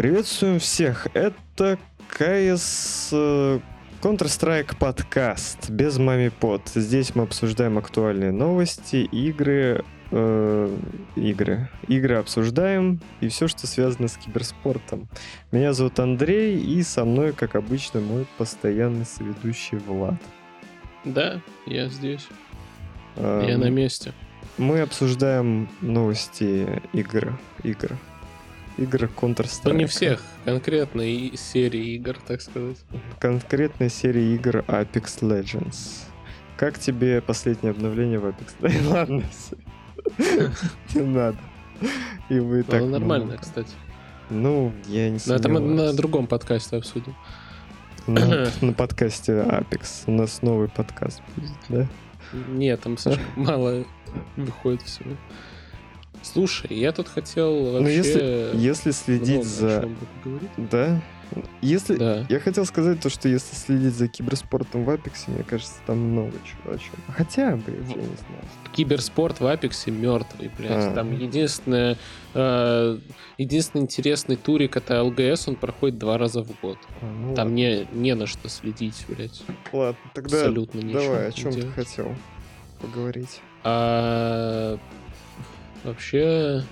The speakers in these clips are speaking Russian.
Приветствуем всех. Это КС э, Counter-Strike подкаст без мами под. Здесь мы обсуждаем актуальные новости, игры, э, игры. Игры обсуждаем и все, что связано с киберспортом. Меня зовут Андрей, и со мной, как обычно, мой постоянный соведущий Влад. Да, я здесь. Эм, Я на месте. Мы обсуждаем новости игр. Игр. Игр Counter-Strike. Ну, не всех, конкретно и серии игр, так сказать. конкретной серии игр Apex Legends. Как тебе последнее обновление в Apex Legends? Ладно, не надо. И вы так Ну, нормально, много. кстати. Ну, я не Но это мы на сомневаюсь. другом подкасте обсудим. На, на подкасте Apex. У нас новый подкаст будет, да? Нет, там слишком мало выходит всего. Слушай, я тут хотел вообще... Ну, если, если следить за... Да? Если... Да. Я хотел сказать то, что если следить за киберспортом в Апексе, мне кажется, там много чего о чем. Хотя, блин, я не знаю. Киберспорт в Апексе мертвый, блядь. А. Там единственное, э, единственный интересный турик это ЛГС, он проходит два раза в год. А, ну Там ладно. не, не на что следить, блядь. Ладно, тогда Абсолютно давай, о чем ты делать. хотел поговорить? А вообще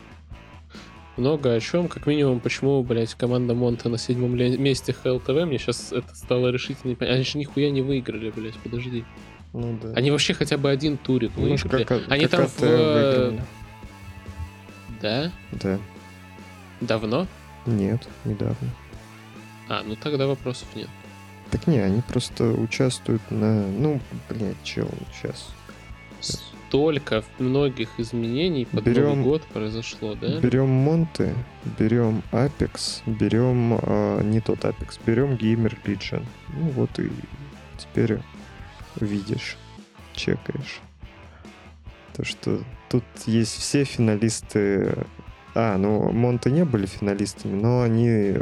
много о чем. Как минимум, почему, блядь, команда Монта на седьмом месте ХЛТВ, мне сейчас это стало решительно непонятно. Они же нихуя не выиграли, блядь, подожди. Ну да. Они вообще хотя бы один турик Ну, выиграли. как, Они как там в... выиграли. Да? Да. Давно? Нет, недавно. А, ну тогда вопросов нет. Так не, они просто участвуют на... Ну, блядь, чел, сейчас. Столько многих изменений под Берем- Новый год произошло, да? Берем Монты, берем Apex, берем а, не тот Apex, берем Gamer Legion. Ну вот и теперь видишь, чекаешь. То, что тут есть все финалисты... А, ну, Монты не были финалистами, но они...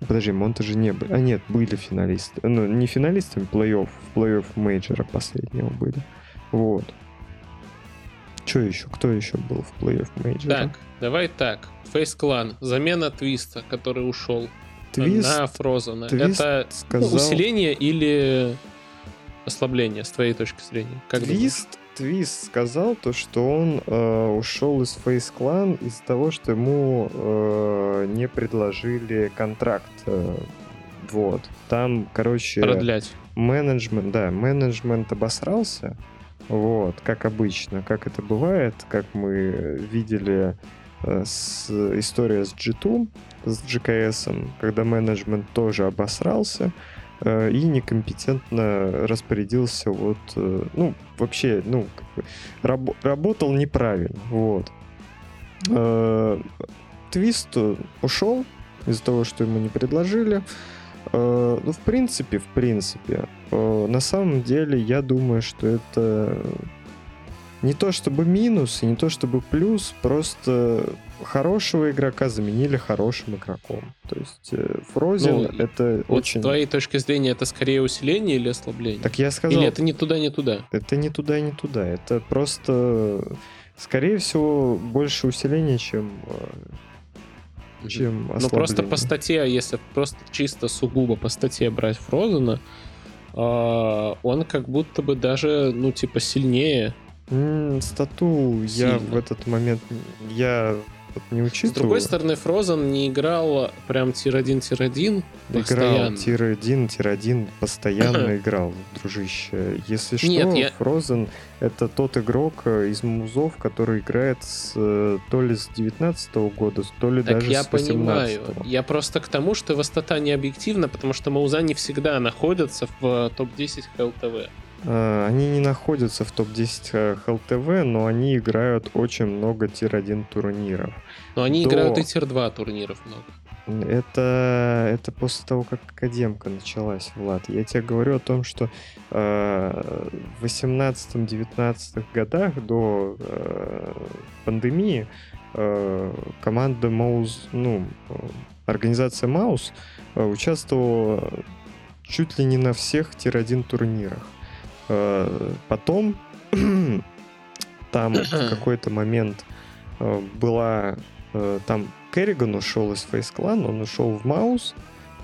Подожди, Монты же не были. А нет, были финалисты. Ну, не финалистами, плей-офф. Плей-офф мейджора последнего были. Вот. Что еще? Кто еще был в плей-офф мейджора? Так, давай так. FaZe Clan, замена Твиста, который ушел Твист на Фрозена. Твист Это ну, сказал... усиление или ослабление, с твоей точки зрения? Как думаешь? Твист, Твист сказал то, что он э, ушел из Face Clan из-за того, что ему э, не предложили контракт. э, вот. Там, короче, Продлять. менеджмент, да, менеджмент обосрался. Вот, как обычно, как это бывает, как мы видели э, с история с G2, с GKS, когда менеджмент тоже обосрался э, и некомпетентно распорядился вот, э, ну, вообще, ну, как бы рабо- работал неправильно, вот. Э, Твист ушел из-за того, что ему не предложили. Э, Ну, в принципе, в принципе, э, на самом деле, я думаю, что это не то чтобы минус и не то чтобы плюс, просто хорошего игрока заменили хорошим игроком. То есть э, Фрозен Ну, это Вот очень... с твоей точки зрения это скорее усиление или ослабление? Так я сказал, Или это не туда, не туда? это не туда, не туда. Это просто, скорее всего, больше усиления, чем, э, чем Ну просто по статье, если просто чисто сугубо по статье брать Фрозена, а, он как будто бы даже, ну, типа, сильнее. Стату я Сильно. в этот момент я не С учитываю. другой стороны, Фрозен не играл прям tier-1, tier-1 играл постоянно. tier-1, tier-1 постоянно играл, дружище. Если что, Нет, я- Фрозен это тот игрок э, из музов, который играет с, э, то ли с 19 года, то ли Так даже я с понимаю. 18 Я просто к тому, что его стата не объективно, потому что Маузы не всегда находятся в э, топ-10 HLTV. Э, Они не находятся в топ-10 э, HLTV, но они играют очень много tier-1 турниров. Но они До- играют и tier-2 турниров много. Это, это после того, как академка началась, Влад. Я тебе говорю о том, что э, в 18-19 годах до э, пандемии э, команда mouz, ну, организация Маус э, участвовала чуть ли не на всех тир-1 турнирах. Э, потом там в какой-то момент э, была э, там Керриган ушел из Clan, он ушел в Маус,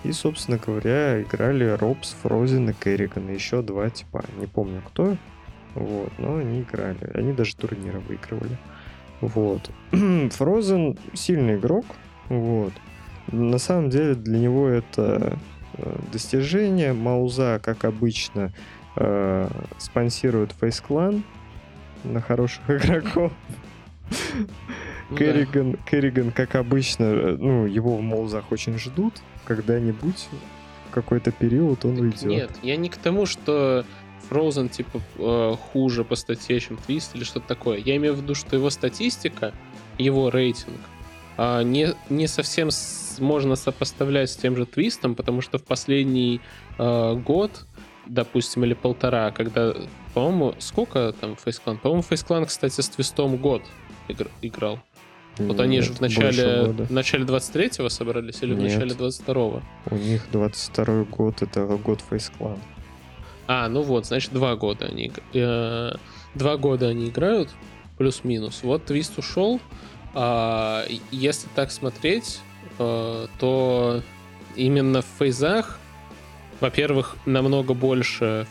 и, собственно говоря, играли Робс, Фрозен и Керриган, и еще два типа, не помню кто, вот, но они играли, они даже турниры выигрывали. Вот. Фрозен сильный игрок, вот. На самом деле для него это достижение. Мауза, как обычно, э, спонсирует Face Clan на хороших игроков. Ну Керриган, Керриган, как обычно, э, ну, его в Маузах очень ждут. Когда-нибудь, в какой-то период он уйдет. Нет, я не к тому, что Frozen, типа, э, хуже по статье, чем Twist или что-то такое. Я имею в виду, что его статистика, его рейтинг, а, не, не совсем с- можно сопоставлять с тем же Твистом, потому что в последний э, год, допустим, или полтора, когда, по-моему, сколько там Фейсклан? По-моему, Фейсклан, кстати, с Твистом год игр- играл. Вот они же Нет, в начале, в начале 23-го собрались или в Нет. начале 22-го? У них 22 год, это год Face Clan. А, ну вот, значит, два года они... э, два года они играют, плюс-минус. Вот Твист ушел. А, если так смотреть, э, то именно в фейзах, во-первых, намного больше,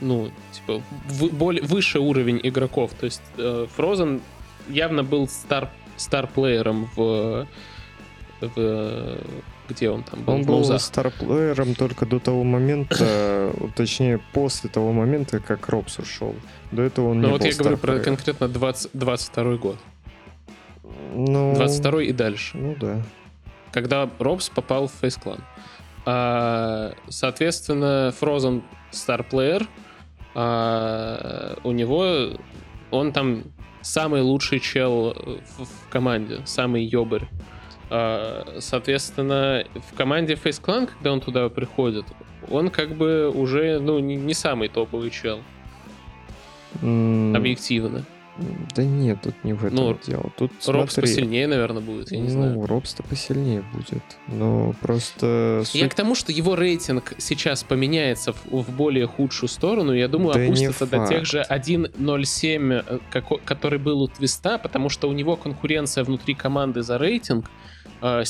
ну, типа, вы- более, выше уровень игроков. То есть э, Frozen явно был стар, стар-плеером в, в... Где он там был? Он В был старплеером только до того момента, точнее, после того момента, как Робс ушел. До этого он Ну не вот был я говорю про конкретно 20, 22 год. Ну, 22 и дальше. Ну да. когда Робс попал в Face Clan. А, соответственно, Frozen Star Player, а, у него он там самый лучший чел в, в команде, самый ёбарь. А, соответственно, в команде Face Clan, когда он туда приходит, он как бы уже ну, не, не самый топовый чел, М, объективно. Да нет, тут не в этом Ну, дело. Тут Робс смотри, посильнее, наверное, будет, я не ну, знаю. Робс-то посильнее будет. Но просто... Я суть- к тому, что его рейтинг сейчас поменяется в, в более худшую сторону. Я думаю, Да опустится до тех же 1.07, э, который был у Твиста, потому что у него конкуренция внутри команды за рейтинг э,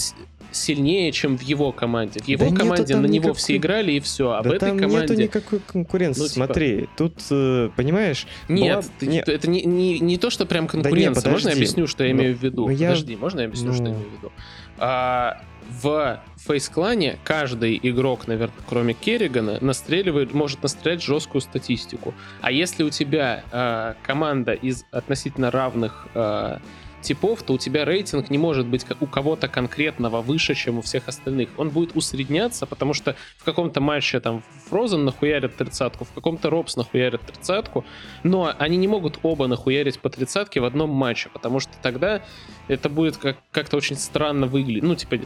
сильнее, чем в его команде. В его нету команде на него никакой- все играли и все, а да в этой там нету команде никакой конкуренции. Ну, типа- Смотри, тут, э, понимаешь... нет, была- ты- не- это не, не, не то, что прям конкуренция. Можно я объясню, что я Ну, имею в виду? ну, я- Подожди, можно я объясню, что я Ну. имею в виду? А, в фейс-клане каждый игрок, наверное, кроме Керригана, настреливает, может настрелять жесткую статистику. А если у тебя а, команда из относительно равных а, типов, то у тебя рейтинг не может быть у кого-то конкретного выше, чем у всех остальных. Он будет усредняться, потому что в каком-то матче там Фрозен нахуярят тридцатку, в каком-то Робс нахуярят тридцатку, но они не могут оба нахуярить по тридцатке в одном матче, потому что тогда это будет как- как-то очень странно выглядеть. Ну, типа,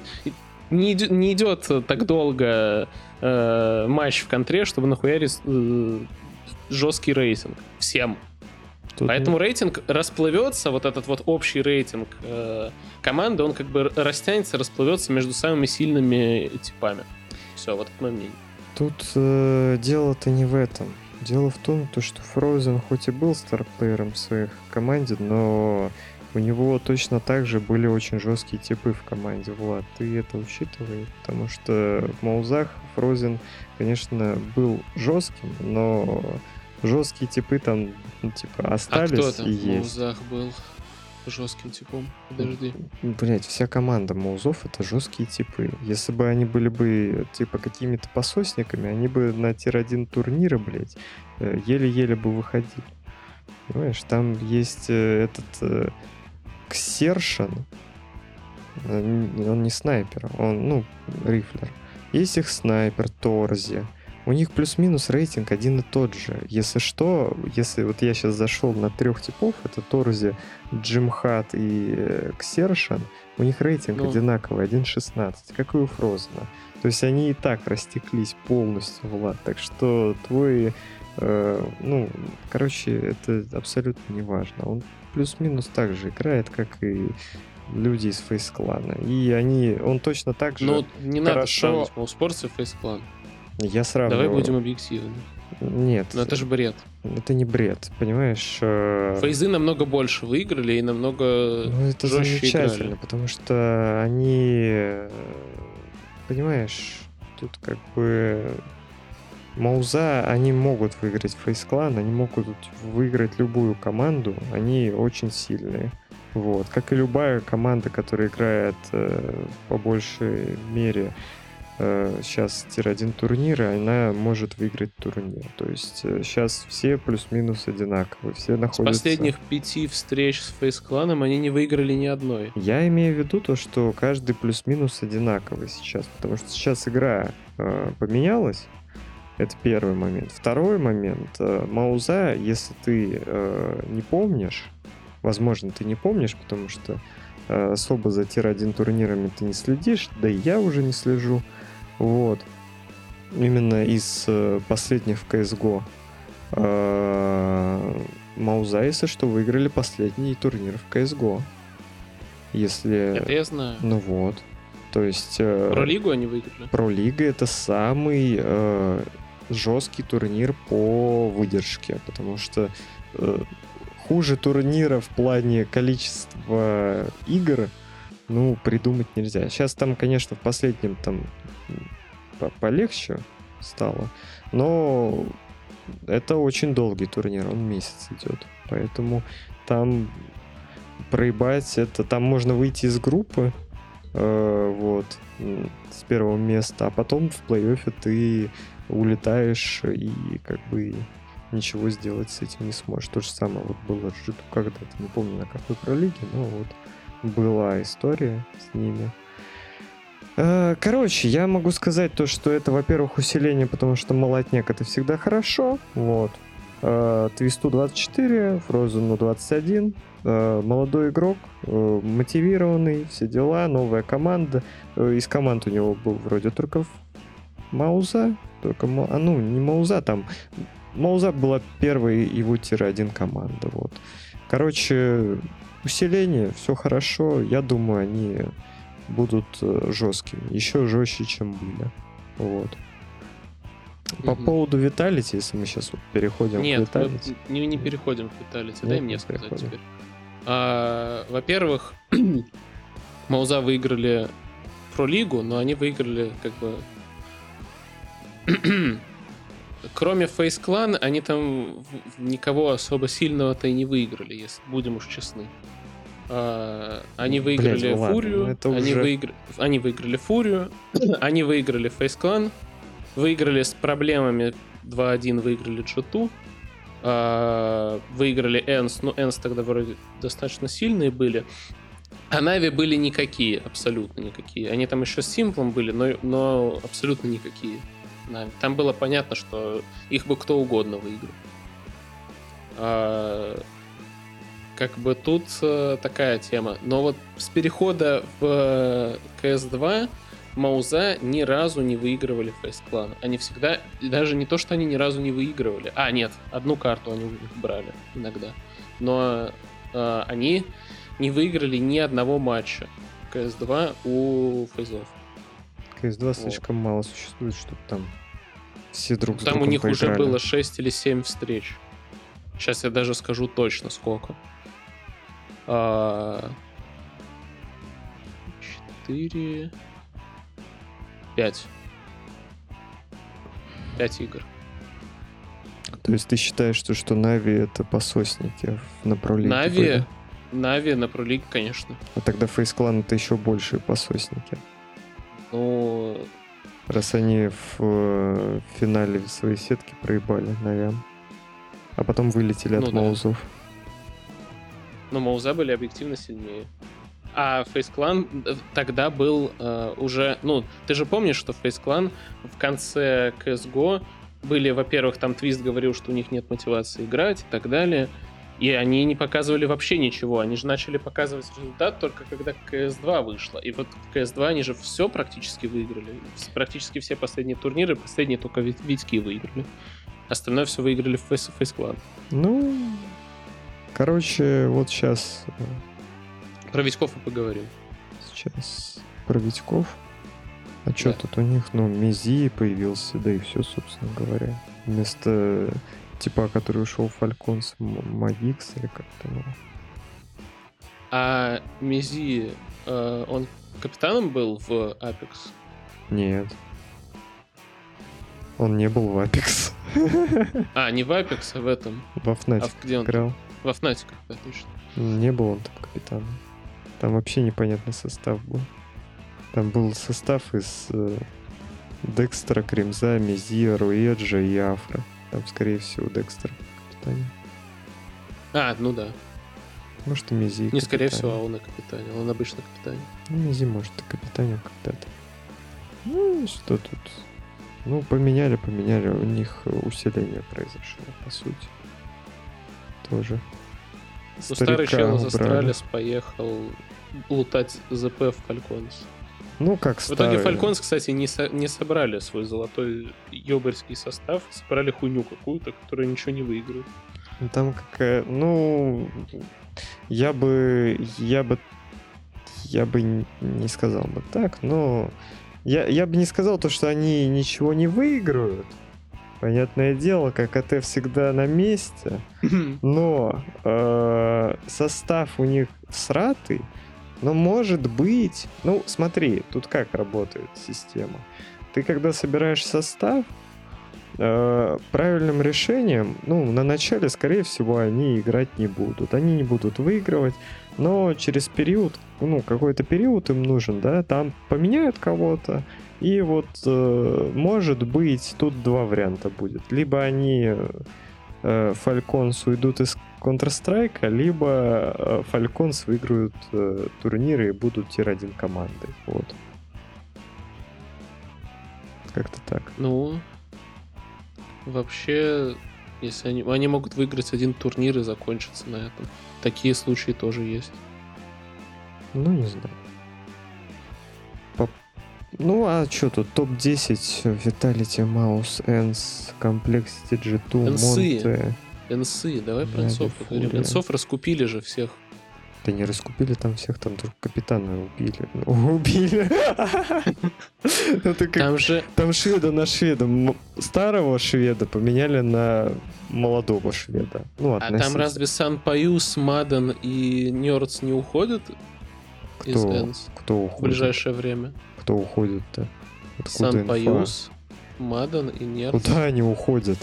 не, не идет так долго э, матч в контре, чтобы нахуярить э, жесткий рейтинг всем. Тут Поэтому рейтинг расплывется, вот этот вот общий рейтинг э, команды, он как бы растянется, расплывется между самыми сильными типами. Все, вот это мое мнение. Тут э, дело-то не в этом. Дело в том, то, что Frozen хоть и был старплеером в своей команде, но у него точно так же были очень жесткие типы в команде. Влад, ты это учитывай, потому что в Маузах Frozen, конечно, был жестким, но жесткие типы там, ну, типа, А остались кто там и в есть. Маузах был жестким типом? Подожди. Блять, вся команда Маузов это жесткие типы. Если бы они были бы типа какими-то пососниками, они бы на тир-1 турнира, блять, еле-еле бы выходили. Понимаешь, там есть э, этот э, Ксершин, Э, он не снайпер, он, ну, рифлер. Есть их снайпер, Торзи. У них плюс-минус рейтинг один и тот же. Если что, если вот я сейчас зашел на трех типов, это Торзи, Джимхат и э, Ксершин, у них рейтинг Ну. одинаковый, 1.16, как и у Фрозена. То есть они и так растеклись полностью, Влад. Так что твой, э, ну, короче, это абсолютно не важно. Он плюс-минус так же играет, как и люди из Фейс клана. И они, он точно так же. Ну, не надо хорошо. сравнивать Мауспортс и Фейсклан. Я сравниваю. Давай будем объективны. Нет. Но это же бред. Это не бред, понимаешь? э, Фейзы намного больше выиграли и намного Ну, это жестче замечательно, играли. потому что они, понимаешь, тут как бы Мауза, они могут выиграть фейсклан, они могут выиграть любую команду, они очень сильные. Вот. Как и любая команда, которая играет э, по большей мере сейчас тир-1 турнира, она может выиграть турнир. То есть сейчас все плюс-минус одинаковые, все С находятся... последних пяти встреч с фейс-кланом они не выиграли ни одной. Я имею в виду то, что каждый плюс-минус одинаковый сейчас, потому что сейчас игра э, поменялась. Это первый момент. Второй момент. Э, Мауза, если ты э, не помнишь, возможно, ты не помнишь, потому что э, особо за тир-1 турнирами ты не следишь, да и я уже не слежу. Вот. Именно из э, последних в CSGO. Э, Мауза, если что, выиграли последний турнир в CSGO. Если... Это я знаю. Ну вот. То есть... э, Про лигу они выиграли. Про-лига это самый э, жесткий турнир по выдержке, потому что э, хуже турнира в плане количества игр, ну, придумать нельзя. Сейчас там, конечно, в последнем там по- полегче стало, но это очень долгий турнир, он месяц идет, поэтому там проебать это, там можно выйти из группы, э, вот, с первого места, а потом в плей-оффе ты улетаешь и как бы ничего сделать с этим не сможешь. То же самое вот было с когда-то, не помню на какой пролиге, но вот была история с ними. Э, Короче, я могу сказать то, что это, во-первых, усиление, потому что молотняк это всегда хорошо, вот. Э, Твисту 24, Фрозену 21, э, молодой игрок, мотивированный, все дела, новая команда. Из команд у него был вроде только Мауза, только, а, ну, не Мауза, там, Мауза была первой его тир-1 команда, вот. Короче, усиление, все хорошо, я думаю, они будут э, жесткими, еще жестче, чем были, вот. По Мгм. поводу Виталити, если мы сейчас вот переходим Нет, к Виталити. вот не, не переходим к Виталити. Нет, Дай не мне сказать переходим. теперь. А, во-первых, Мауза выиграли про лигу, но они выиграли как бы... Кроме Face Clan, они там никого особо сильного-то и не выиграли, если будем уж честны. А, они Блядь, выиграли ну ладно, Фурию, ну это они, уже- выигр- они выиграли Фурию, они выиграли Face Clan, выиграли с проблемами 2-1, выиграли G2, а, выиграли Энс, ну Энс тогда вроде достаточно сильные были, а Нави были никакие, абсолютно никакие. Они там еще с Симплом были, но, но абсолютно никакие. Нави. Там было понятно, что их бы кто угодно выиграл. А, как бы тут э, такая тема. Но вот с перехода в CS2 Мауза ни разу не выигрывали Фейс Клан. Они всегда, даже не то, что они ни разу не выигрывали. А, нет, одну карту они у них брали иногда. Но э, они не выиграли ни одного матча CS2 у Фейзов. КС-2 слишком мало существует, чтобы там все друг с Там у другом них уже поиграли. было 6 или 7 встреч. Сейчас я даже скажу точно сколько. А, 4... 5. 5 игр. То есть ты считаешь, что, что Нави это пососники в направлении? Нави... Нави на пролиг, конечно. А тогда Фейс Клан это еще большие пососники. Ну, Раз они в э, финале своей сетки проебали Навям. А потом вылетели Ну от да. Маузов. но Мауза были объективно сильнее. А Face Clan э, тогда был э, уже... Ну, ты же помнишь, что Face Clan в конце CSGO были, во-первых, там Твист говорил, что у них нет мотивации играть и так далее. И они не показывали вообще ничего. Они же начали показывать результат только когда CS2 вышла. И вот в CS2 они же все практически выиграли. Практически все последние турниры, последние только Вит- Витьки выиграли. Остальное все выиграли в Face, Face Clan. Ну, короче, вот сейчас, Про Витьков и поговорим. сейчас про Витьков. А что Да. тут у них? Ну, Мези появился, да и все, собственно говоря. Вместо типа, который ушел в Фальконс Магикс или как то ну. А Мизи, э, он капитаном был в Apex? Нет. Он не был в Apex. А, не в Apex, а в этом. Во Fnatic а где он? играл. Во Fnatic, да, точно. Не был он там капитаном. Там вообще непонятный состав был. Там был состав из э, Декстера, Кремза, Мизия, Руэджа и Афра. Там, скорее всего, Декстер капитане. А, ну да. Может, и Мизи. Не скорее всего, а он и капитане. Он обычно капитане. Ну, Мизи, может, и капитанил когда-то. Ну, что тут? Ну, поменяли, поменяли. У них усиление произошло, по сути. Тоже. Ну, старый чел из Astralis поехал лутать ЗП в Falcons. Ну, как В итоге Falcons, кстати, не, со- не собрали свой золотой ёбарский состав, собрали хуйню какую-то, которая ничего не выиграет. Ну, там какая... Ну, я бы... Я бы... Я бы не сказал бы так, но... Я, я бы не сказал то, что они ничего не выиграют. Понятное дело, как ККТ всегда на месте. Но э, состав у них сратый. Но может быть... Ну, смотри, тут как работает система. Ты когда собираешь состав, э, правильным решением, ну, на начале, скорее всего, они играть не будут. Они не будут выигрывать, но через период, ну, какой-то период им нужен, да, там поменяют кого-то, и вот, э, может быть, тут два варианта будет. Либо они э, Falcons уйдут из Counter-Strike, либо э, Falcons выиграют э, турниры и будут тир-1 командой. Вот. Как-то так. Ну, вообще, если они, они могут выиграть один турнир и закончиться на этом. Такие случаи тоже есть. Ну, не знаю. Ну, а что тут? Топ-10 Vitality, Mouse, Ens, Complexity, G2, Энсы. Monte. Энсы, давай про да, поговорим. Энсов раскупили же всех. Да не раскупили там всех, там только капитана убили. Ну, убили. Ну, Там же, Там шведа на шведа. Старого шведа поменяли на молодого шведа. Ну, а там разве Сан Паюс, Мадан и Нёрдс не уходят из Кто, Энс кто в уходит? ближайшее время? Кто уходит-то? Сан? Паюс, Мадан и Нёрдс. Куда они уходят?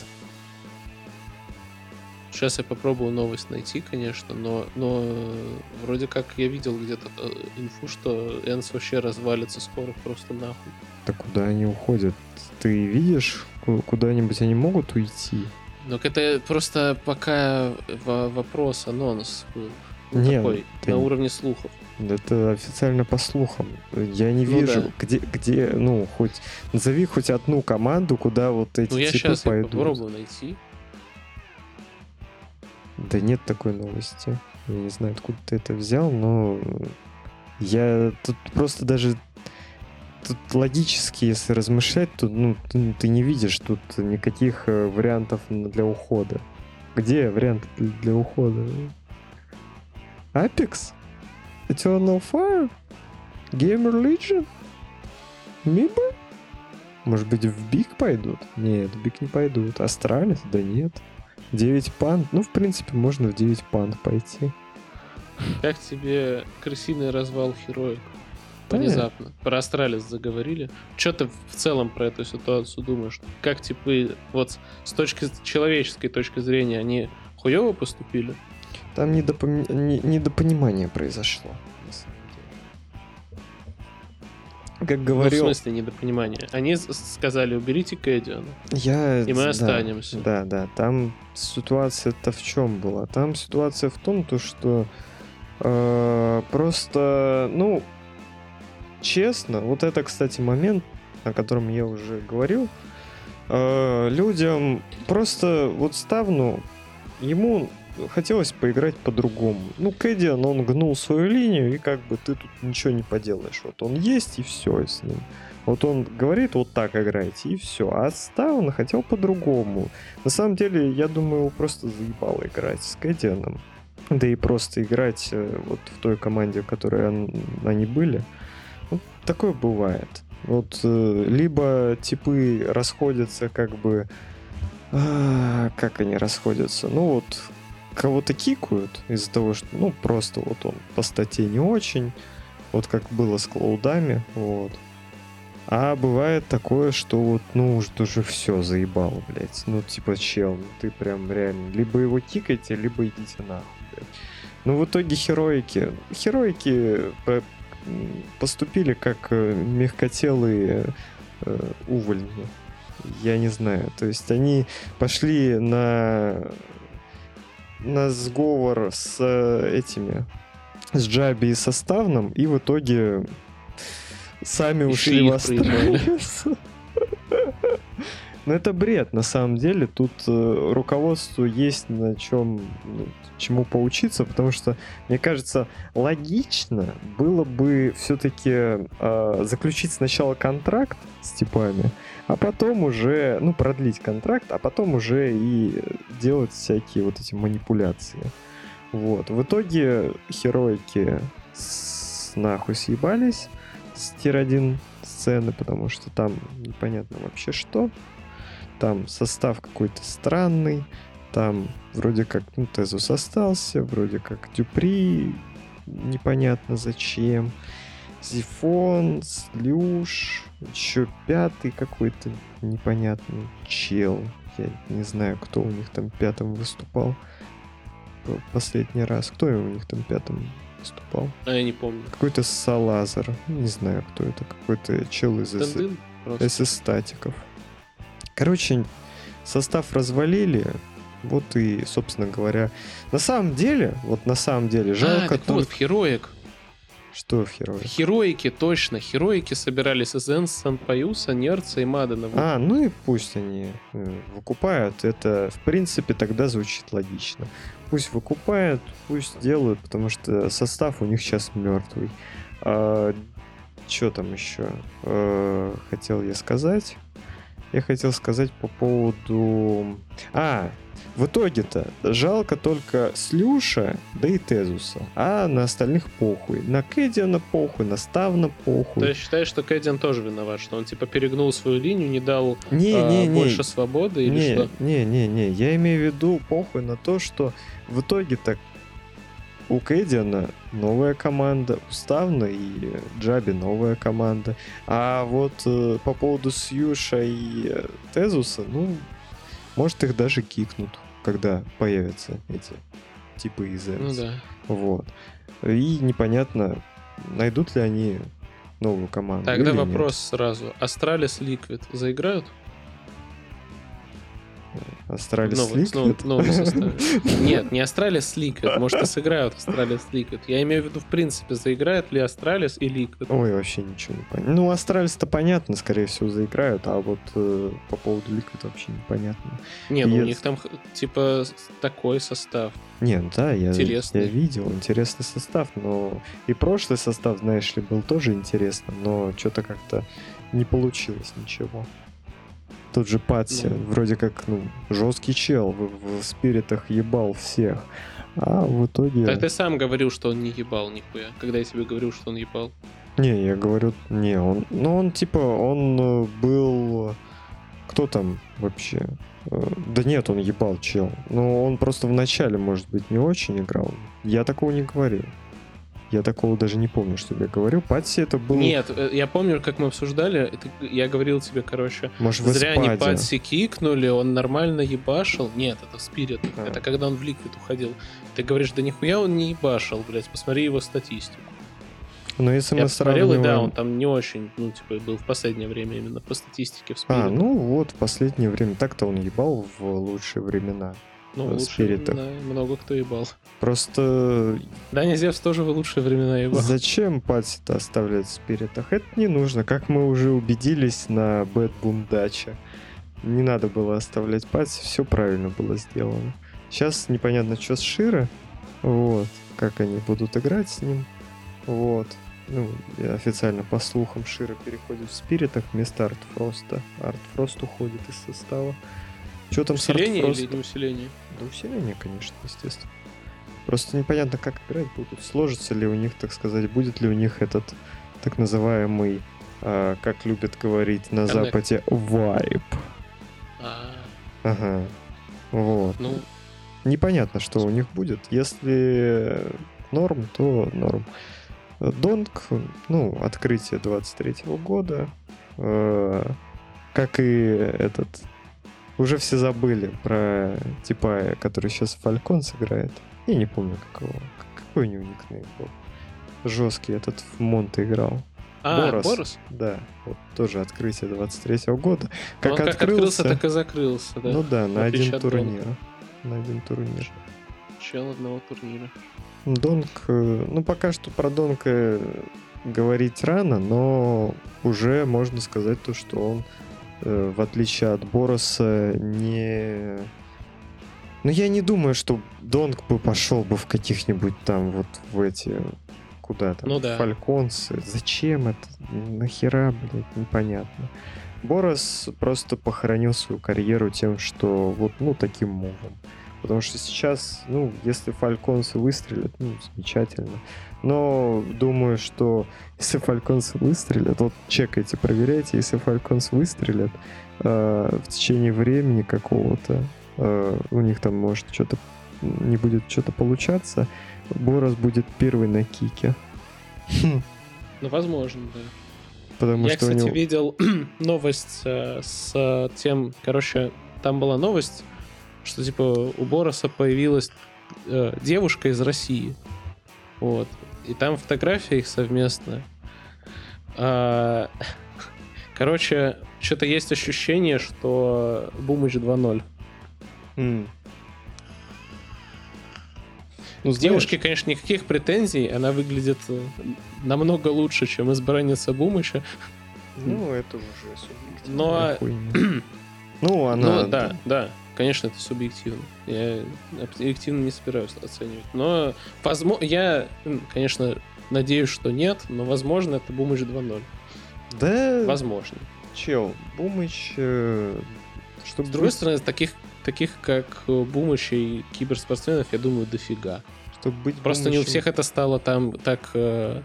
Сейчас я попробую новость найти, конечно, но, но э, вроде как я видел где-то э, инфу, что Энс вообще развалится скоро просто нахуй. Да куда они уходят? Ты видишь, ку- куда-нибудь они могут уйти? Но это просто пока во- вопрос, анонс был. Ну, Не, такой, ты- на уровне слухов. Это официально по слухам. Я не Ну вижу, да. где, где, ну, хоть, назови хоть одну команду, куда вот эти Ну я типы сейчас пойдут. попробую найти. Да нет такой новости. Я не знаю, откуда ты это взял, но я тут просто даже тут логически, если размышлять, то ну, ты, ты не видишь тут никаких э, вариантов для ухода. Где варианты для, ухода? Apex? Eternal Fire? Gamer Legion? MIBR? Может быть, в BIG пойдут? Нет, в BIG не пойдут. Astralis? Да нет. 9 панд? Ну, в принципе, можно в 9 панд пойти. Как тебе крысиный развал Heroic? Внезапно. Про Astralis заговорили. Что ты в целом про эту ситуацию думаешь? Как типы, вот с точки человеческой точки зрения, они хуево поступили? Там недопоми- не- недопонимание произошло. Как Ну, в говорил, смысле недопонимания. Они сказали, уберите Кэдиана. я... И мы да, останемся. Да, да. Там ситуация-то в чем была? Там ситуация в том, то, что э, просто, ну, честно, вот это, кстати, момент, о котором я уже говорил, э, людям просто вот ставну, ему хотелось поиграть по-другому. Ну, Кэдиан, он гнул свою линию, и как бы ты тут ничего не поделаешь. Вот он есть, и все с ним. Вот он говорит, вот так играйте, и все. А Ставн хотел по-другому. На самом деле, я думаю, его просто заебало играть с Кэдианом. Да и просто играть э, вот в той команде, в которой он- они были. Вот такое бывает. Вот э, либо типы расходятся как бы А, как они расходятся? Ну вот, кого-то кикают из-за того, что, ну, просто вот он по статье не очень, вот как было с клоудами, вот. А бывает такое, что вот, ну, уж уже все заебал, блядь. Ну, типа, чел, ну ты прям реально, либо его кикайте, либо идите нахуй, блядь. Ну, в итоге хероики, хероики поступили как э, мягкотелые э, увольни. Я не знаю. То есть они пошли на на сговор с э, этими с Джаби и со Ставном, и в итоге сами Ещё ушли в Astralis. Ну это бред, на самом деле. Тут э, руководству есть на чем ну, чему поучиться, потому что, мне кажется, логично было бы все-таки заключить сначала контракт с типами, а потом уже, ну, продлить контракт, а потом уже и делать всякие вот эти манипуляции. Вот. В итоге хероики с- нахуй съебались с тир-1 сцены, потому что там непонятно вообще что. Там состав какой-то странный. Там вроде как ну, Тезус остался, вроде как Дюпри непонятно зачем. Зифон, Слюш, еще пятый какой-то непонятный чел. Я не знаю, кто у них там пятым выступал последний раз. Кто у них там пятым выступал? А я не помню. Какой-то Салазар. Не знаю, кто это. Какой-то чел из СС Короче, состав развалили. Вот и, собственно говоря, на самом деле, вот на самом деле, а, жалко так вот, только... в Хероик. Что в Херое? В Хероике, точно. Хероики собирались из Энс, Санпаюса, Нерца и Мадена. Вот. А, ну и пусть они э, выкупают. Это, в принципе, тогда звучит логично. Пусть выкупают, пусть делают, потому что состав у них сейчас мертвый. что там еще Э, хотел я сказать? Я хотел сказать по поводу... А, в итоге-то жалко только Слюша, да и Тезуса. А на остальных похуй. На Кэдиана похуй, на Ставна похуй. Есть считаешь, что Кэддин тоже виноват, что он типа перегнул свою линию, не дал Не, а, не, не. больше свободы или не, что? Не, не, не, я имею в виду похуй на то, что в итоге-то у Кэдиана новая команда, у Ставна и Джаби новая команда. А вот э, по поводу Сьюша и э, Тезуса, ну, может их даже кикнут, когда появятся эти типы из Ну Энс. да. Вот. И непонятно, найдут ли они новую команду. Тогда или нет. вопрос сразу. Astralis, Liquid заиграют? Astralis Новый- новым- Liquid? новым составом. Нет, не Astralis, Liquid. Может, и сыграют Astralis, Liquid. Я имею в виду, в принципе, заиграют ли Astralis и Liquid. Ой, вообще ничего не понятно. Ну, Astralis-то понятно, скорее всего, заиграют, а вот э, по поводу Liquid вообще непонятно. Не, ну у Yes. них там типа такой состав. Не, ну да, я, Интересный. я видел, интересный состав, но и прошлый состав, знаешь ли, был тоже интересно, но что-то как-то не получилось ничего. Тот же Патси, Ну. вроде как, ну, жесткий чел, в, в спиритах ебал всех. А в итоге... Так ты сам говорил, что он не ебал нихуя. Когда я тебе говорил, что он ебал. Не, я говорю, не, он, ну он типа, он э, был, кто там вообще? Э, Да нет, он ебал чел. Ну он просто в начале, может быть, не очень играл. Я такого не говорил. Я такого даже не помню, что я говорил. Патси это был, Нет, э, я помню, как мы обсуждали, это я говорил тебе, короче, может, зря они Эспаде. Патси кикнули, он нормально ебашил. Нет, это Спирит. А. Это когда он в Ликвид уходил. Ты говоришь, да нихуя он не ебашил, блядь, посмотри его статистику. Но если Я мы посмотрел, и да, сравниваем... он там не очень, ну, типа, был в последнее время именно по статистике в Спирит. А, ну вот, в последнее время. Так-то он ебал в лучшие времена. Ну, лучше, Спиритах. да, много кто ебал. Просто Даня Зевс тоже в лучшие времена ебал. Зачем Патси-то оставлять в спиритах? Это не нужно. Как мы уже убедились на Bad Boom Даче. Не надо было оставлять Патси, все правильно было сделано. Сейчас непонятно, что с Широ. Вот. Как они будут играть с ним. Вот. Ну, официально по слухам Широ переходит в спиритах вместо Артфроста. Артфрост уходит из состава. Что там Усиление или не усиление? Да усиление, конечно, естественно. Просто непонятно, как играть будут. Сложится ли у них, так сказать, будет ли у них этот так называемый, а, как любят говорить на. Западе, вайп. А, Ага. Вот. Ну, Непонятно, что у них будет. Если норм, то норм. Донг, ну, открытие 23 года. Э, Как и этот... Уже все забыли про Типая, который сейчас Фалькон сыграет. Я не помню, какого. Какой у него никнейм был. Жесткий этот в Монте играл. а, Борос. Борос? Да, вот тоже открытие 23 года. Как Он как открылся, открылся, так и закрылся, да. ну да, на один турнир. На один турнир. Чел одного турнира. Донг, э, ну пока что про Донга говорить рано, но уже можно сказать то, что он, в отличие от Бороса, не... Ну я не думаю, что Донг бы пошел бы в каких-нибудь там вот в эти... Куда там? Ну да. Фальконсы. Зачем это? Нахера, блядь, непонятно. Борос просто похоронил свою карьеру тем, что вот, ну, таким мувом. Потому что сейчас, ну, если фальконсы выстрелят, ну, замечательно. Но думаю, что если фальконсы выстрелят, вот чекайте, проверяйте, если фальконс выстрелят э, в течение времени какого-то, э, у них там может что-то не будет что-то получаться, Борос будет первый на кике. Ну, возможно, да. Потому Я, что кстати, него... видел новость э, с э, тем, короче, там была новость, что типа у Бороса появилась э, девушка из России. Вот. И там фотография их совместная. А, короче, что-то есть ощущение, что Бумыч 2.0. М. Ну, С девушки, конечно, никаких претензий. Она выглядит э, намного лучше, чем избранница Бумыча. Ну, это уже субъективная Но-. Ну, она... Ну, да, да. Конечно, это субъективно. Я объективно не собираюсь оценивать. Но, возможно, я, конечно, надеюсь, что нет, но, возможно, это Бумыч 2.0. Да, Возможно. чел, Бумыч... э, Чтобы С другой стороны, таких, таких как э, Бумыч и киберспортсменов, я думаю, дофига. чтобы быть Просто не у Бумычем- всех это стало там так э,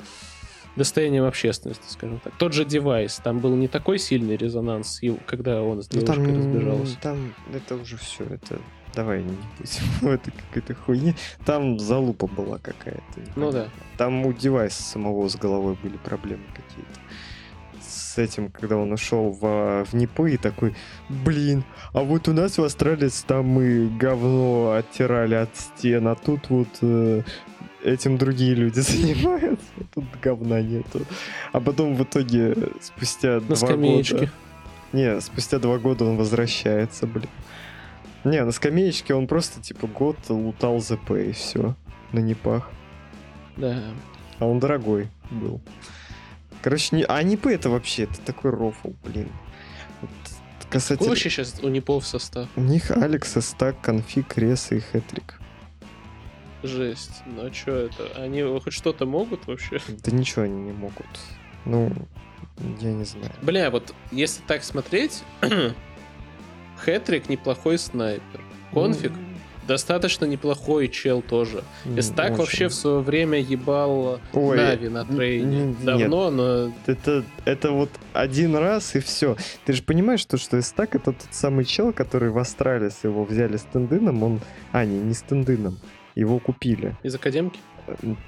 достоянием общественности, скажем так. Тот же девайс, там был не такой сильный резонанс, когда он с Ну, девушкой там, разбежался. там это уже все, это... Давай не будем в этой какой-то хуйне. Там залупа была какая-то. Ну да. Там у девайса самого с головой были проблемы какие-то. С этим, когда он ушел в, в НИПы и такой, блин, а вот у нас в Австралии там мы говно оттирали от стен, а тут вот э, этим другие люди занимаются, тут говна нету. А потом в итоге спустя На два скамеечке. года... Не, спустя два года он возвращается, блин. Не, на скамеечке он просто типа год лутал ЗП и все. На НИПах. Да. А он дорогой был. Короче, не... а НИПы это вообще, это такой рофл, блин. Вот Какой касательно... вообще сейчас у Непов состав? У них Алекс, Стак, Конфиг, Рес и Хэтрик. Жесть. Ну а что это? Они хоть что-то могут вообще? Да ничего они не могут. Ну, я не знаю. Бля, вот если так смотреть, Хэтрик неплохой снайпер. Конфиг достаточно неплохой чел тоже. Эстак очень. вообще в свое время ебал Ой, Нави на трейне. н- Давно, но Это, это вот один раз и все. Ты же понимаешь, что, что Эстак это тот самый чел, который в Астралис его взяли с тендыном, он... А, не, не с тендыном. Его купили. из академки.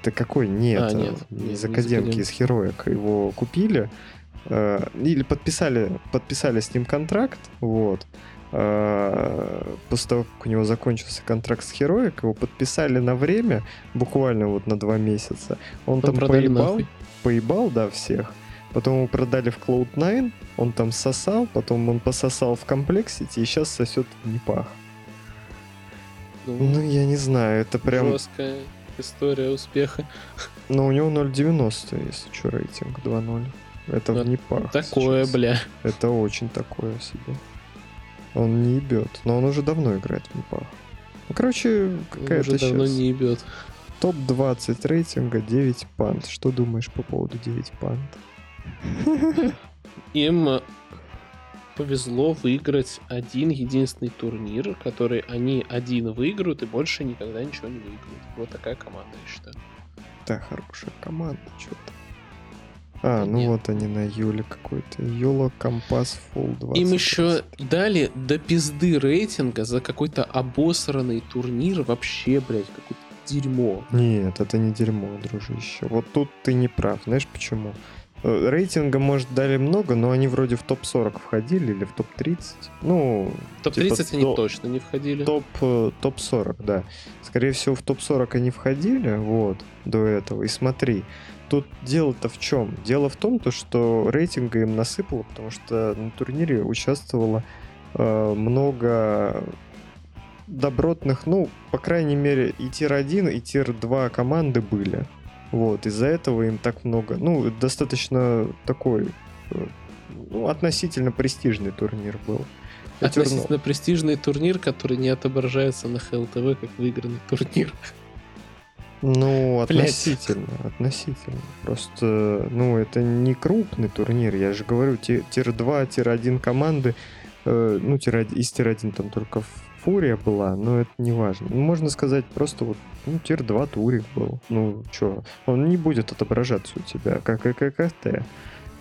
Да какой? Нет, А, нет, э, нет, из не из Академки, Академки. из Хероек. Его купили. э, Или подписали, подписали с ним контракт, вот. Э, После того, как у него закончился контракт с Хероик, его подписали на время, буквально вот на два месяца. Он Потом там поебал, нахуй. поебал, да, всех. Потом его продали в Cloud9, он там сосал, потом он пососал в комплексити и сейчас сосет в Непах. Ну, Ну, я не знаю, это прям... Жесткая история успеха. Но у него 0.90, если что, рейтинг 2.0. Это Вот в Непах. Такое, сейчас. бля. Это очень такое себе. Он не ебет, но он уже давно играет в Непах. Ну, короче, какая-то Уже давно сейчас не ебет. топ-20 рейтинга 9 пант. Что думаешь по поводу 9 пант? Им повезло выиграть один единственный турнир, который они один выиграют и больше никогда ничего не выиграют. Вот такая команда, я считаю. Да, хорошая команда, что-то. А, ну Нет. вот они на Юле какой-то. Юла Компас Full 20. Им еще дали до пизды рейтинга за какой-то обосранный турнир. Вообще, блядь, какое-то дерьмо. Нет, это не дерьмо, дружище. Вот тут ты не прав. Знаешь почему? Э, Рейтинга, может, дали много, но они вроде в топ-40 входили или в топ-30. Ну, Топ-30 Типа они до- точно не входили. топ, э, топ-40, да. Скорее всего, в топ-40 они входили, вот, до этого. И смотри, тут дело-то в чем? Дело в том, то, что рейтинга им насыпало, потому что на турнире участвовало э, много добротных, ну, по крайней мере, и tier-1, и tier-2 команды были. Вот, из-за этого им так много, ну, достаточно такой, э, ну, относительно престижный турнир был. Я. Относительно престижный турнир, который не отображается на HLTV как выигранный турнир. Ну, относительно, относительно. Просто, ну, это не крупный турнир. Я же говорю, ти- tier-2, tier-1 команды, э, ну, tier из tier-1 там только FURIA была, но это не важно. Ну, можно сказать, просто вот, ну, tier-2 турик был. Ну, чё, он не будет отображаться у тебя, как и CCT.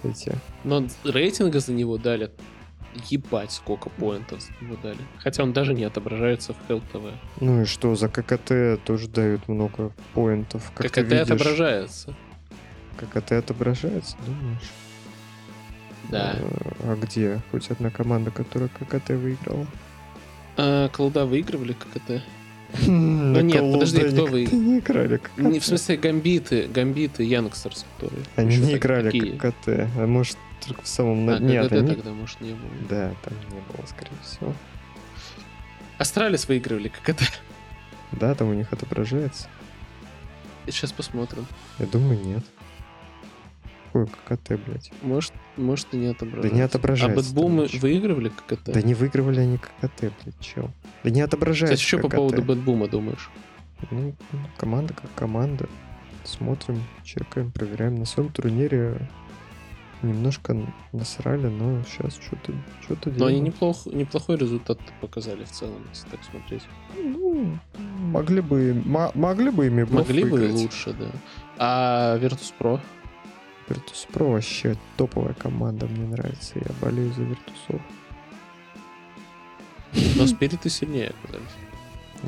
Эти. Но рейтинга за него дали ебать сколько поинтов за него дали. Хотя он даже не отображается в ХЛТВ. Ну и что, за ККТ тоже дают много поинтов. Как это видишь, отображается. ККТ отображается, думаешь? Да. Э, А где? Хоть одна команда, которая ККТ выиграла. А, колда выигрывали ККТ? Ну нет, подожди, кто вы- Не играли ККТ. Не, в смысле, гамбиты, гамбиты, Янгстерс, которые. Они не играли такие. ККТ. А может, только в самом... А, Нет, они... тогда, может, не было. Да, там не было, скорее всего. Astralis выигрывали ККТ. Да, там у них отображается. Сейчас посмотрим. Я думаю, нет. Какой ККТ, блядь? Может, может и не отображается. Да не отображается. А BetBoom там ничего. выигрывали ККТ? Да не выигрывали они ККТ, блядь, чел. Да не отображается Кстати, что по поводу BetBoom а думаешь? Ну, команда как команда. Смотрим, чекаем, проверяем. На своем турнире немножко насрали, но сейчас что-то что-то Но они неплох, неплохой результат показали в целом, если так смотреть. Ну, могли бы, могли бы ими Могли бы и выиграть. лучше, да. А Virtus.pro? Virtus.pro вообще топовая команда, мне нравится. Я болею за Virtus.ов. Но спириты сильнее оказались.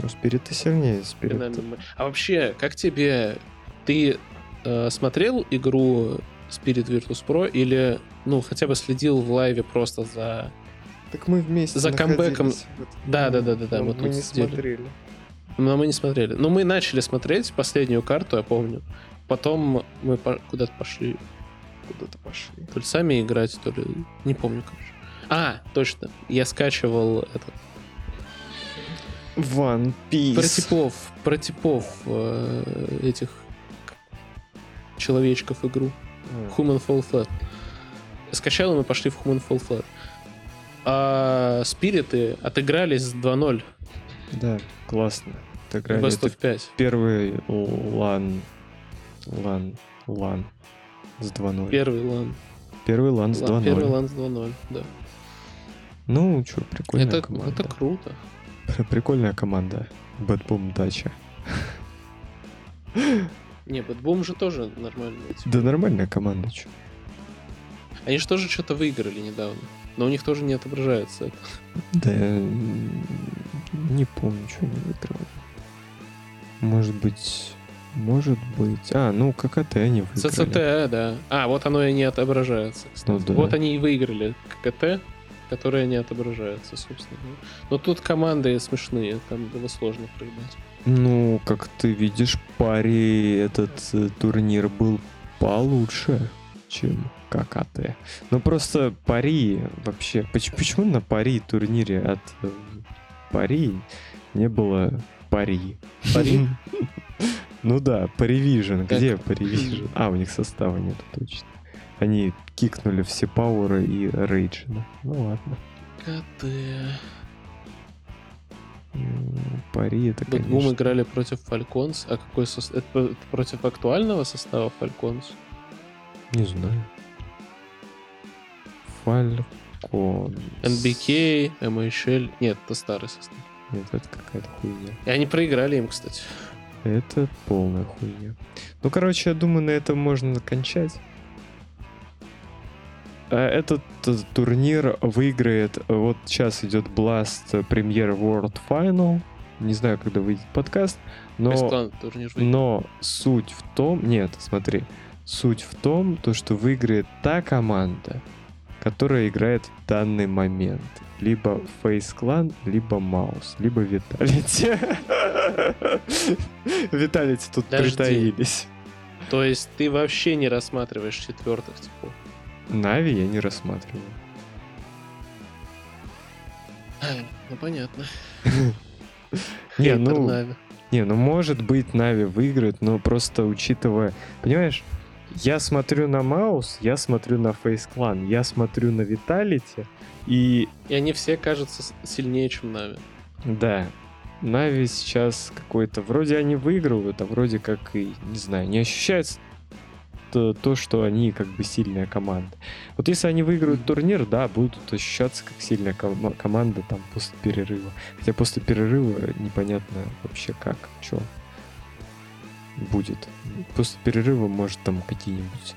Ну, Спириты сильнее, Спирит. Финальный матч. А вообще, как тебе... Ты э, смотрел игру Spirit Virtus Pro или, ну, хотя бы следил в лайве просто за... Так мы вместе За камбэком-. Да, да, да, да, да, Но мы мы тут не сидели. смотрели. Но мы не смотрели. Ну, мы начали смотреть последнюю карту, я помню. Потом мы по- куда-то пошли Куда-то пошли. то ли сами играть, то ли... Не помню, короче. А, точно. Я скачивал этот, One Piece. про типов, про типов э, этих человечков игру. А, Human Fall Flat. Скачал, и мы пошли в Human Fall Flat. А спириты отыгрались 2-0 Да, классно. Отыграли. Best of 5. первый лан... Лан... Лан. С 2-0. Первый лан. Первый лан с Лан- Первый 2-0. лан с 2-0, да. Ну, что, прикольная Это, команда. это круто. Прикольная команда. BetBoom Dacha. Не, BetBoom же тоже нормально. типа. Да нормальная команда, чё. Они же тоже что-то выиграли недавно. Но у них тоже не отображается это. Да, я не помню, что они выиграли. Может быть... Может быть... А, ну, ККТ они выиграли. ЦЦТ, да. А, вот оно и не отображается, кстати. Ну да. Вот они и выиграли ККТ, которое не отображается, собственно. Но тут команды смешные, там было сложно проиграть. Ну, как ты видишь, пари этот э, турнир был получше, чем ККТ. Ну, просто пари вообще... поч- Почему на пари турнире от э, пари не было пари? Пари? Ну да, Паривижн. Где Паривижн? А, у них состава нету точно. Они кикнули все пауэры и рейджина. Ну ладно. КТ. Пари это, Бэтбум конечно... играли против Фальконс. А какой состав? Это против актуального состава Фальконс? Не знаю. Фалькон. NBK, MHL. Нет, это старый состав. Нет, это какая-то хуйня. И они проиграли им, кстати. Это полная хуйня. Ну, короче, я думаю, на этом можно кончать. э, этот э, турнир выиграет, э, вот сейчас идет Blast Premier World Final, не знаю, когда выйдет подкаст, но, но суть в том, нет, смотри, суть в том, то, что выиграет та команда, которая играет в данный момент. Либо Face Clan, либо Маус, либо Виталити. Виталити тут притаились. То есть ты вообще не рассматриваешь четвертых типов? Нави я не рассматриваю. Ну понятно. Не, ну, не, ну может быть NAVI выиграет, но просто учитывая... Понимаешь, я смотрю на MOUZ, я смотрю на FaZe Clan, я смотрю на Vitality, и И они все кажутся сильнее, чем NAVI. да, NAVI сейчас какой-то... Вроде они выигрывают, а вроде как и, не знаю, не ощущается то, то, что они как бы сильная команда. Вот если они выиграют турнир, да, будут ощущаться как сильная кома- команда там после перерыва. Хотя после перерыва непонятно вообще как, что будет. После перерыва может там какие-нибудь